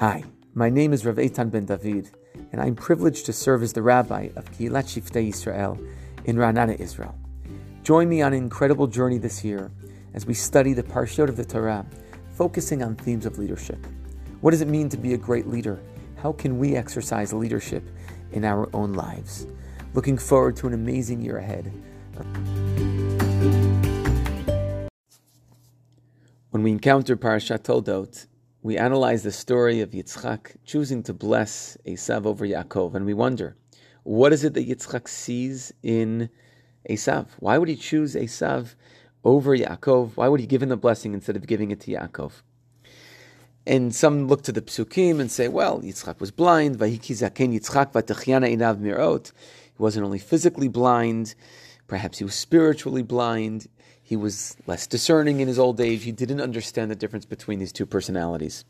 Hi, my name is Rav Eitan Ben David, and I'm privileged to serve as the rabbi of Keilat Shivtei Israel in Ra'anana, Israel. Join me on an incredible journey this year as we study the Parshiot of the Torah, focusing on themes of leadership. What does it mean to be a great leader? How can we exercise leadership in our own lives? Looking forward to an amazing year ahead. When we encounter Parashat Toldot, we analyze the story of Yitzchak choosing to bless Esav over Yaakov, and we wonder, what is it that Yitzchak sees in Esav? Why would he choose Esav over Yaakov? Why would he give him the blessing instead of giving it to Yaakov? And some look to the psukim and say, well, Yitzchak was blind. He wasn't only physically blind, perhaps he was spiritually blind. He was less discerning in his old age. He didn't understand the difference between these two personalities.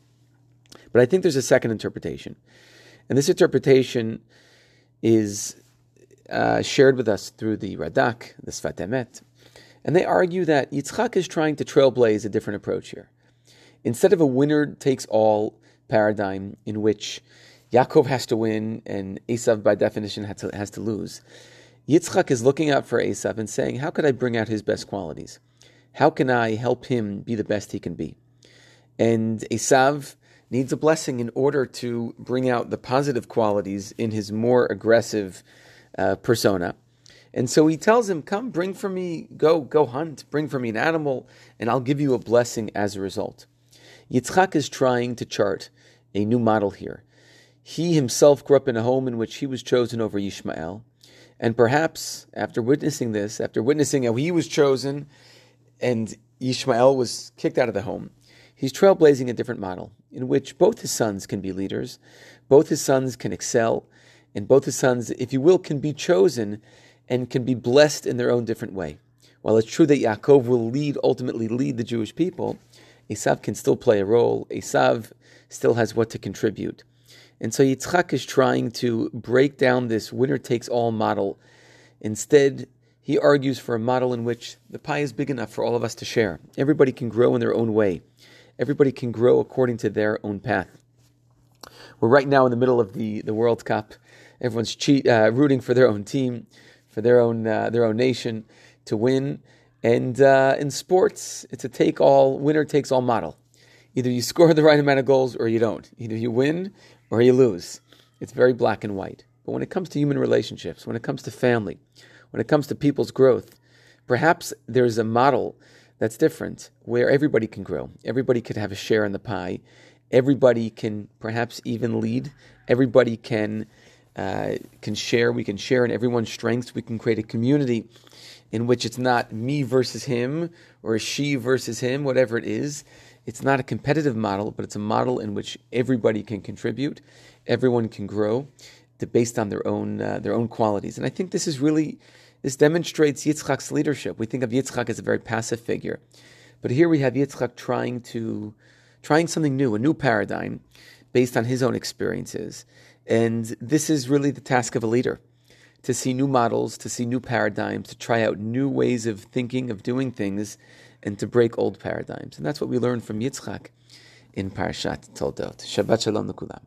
But I think there's a second interpretation. And this interpretation is uh, shared with us through the Radak, the Sfat Emet. And they argue that Yitzchak is trying to trailblaze a different approach here. Instead of a winner takes all paradigm in which Yaakov has to win and Esav, by definition, has to, has to lose, Yitzchak is looking out for Esav and saying, How could I bring out his best qualities? How can I help him be the best he can be? And Esav needs a blessing in order to bring out the positive qualities in his more aggressive uh, persona. And so he tells him, Come, bring for me, go, go hunt, bring for me an animal, and I'll give you a blessing as a result. Yitzchak is trying to chart a new model here. He himself grew up in a home in which he was chosen over Yishmael. And perhaps after witnessing this, after witnessing how he was chosen and Ishmael was kicked out of the home, he's trailblazing a different model in which both his sons can be leaders, both his sons can excel, and both his sons, if you will, can be chosen and can be blessed in their own different way. While it's true that Yaakov will lead, ultimately lead the Jewish people, Esav can still play a role. Esav still has what to contribute. And so Yitzchak is trying to break down this winner takes all model. Instead, he argues for a model in which the pie is big enough for all of us to share. Everybody can grow in their own way. Everybody can grow according to their own path. We're right now in the middle of the, the World Cup. Everyone's uh, rooting for their own team, for their own uh, their own nation to win. And uh, in sports, it's a take all winner takes all model. Either you score the right amount of goals or you don't. Either you win or you lose. It's very black and white. But when it comes to human relationships, when it comes to family, when it comes to people's growth, perhaps there's a model that's different where everybody can grow. Everybody could have a share in the pie. Everybody can perhaps even lead. Everybody can uh, can share. We can share in everyone's strengths. We can create a community in which it's not me versus him or she versus him, whatever it is. It's not a competitive model, but it's a model in which everybody can contribute, everyone can grow, based on their own uh, their own qualities. And I think this is really this demonstrates Yitzchak's leadership. We think of Yitzchak as a very passive figure, but here we have Yitzchak trying to trying something new, a new paradigm, based on his own experiences. And this is really the task of a leader to see new models, to see new paradigms, to try out new ways of thinking, of doing things, and to break old paradigms. And that's what we learn from Yitzchak in Parashat Toldot. Shabbat Shalom Lekulam.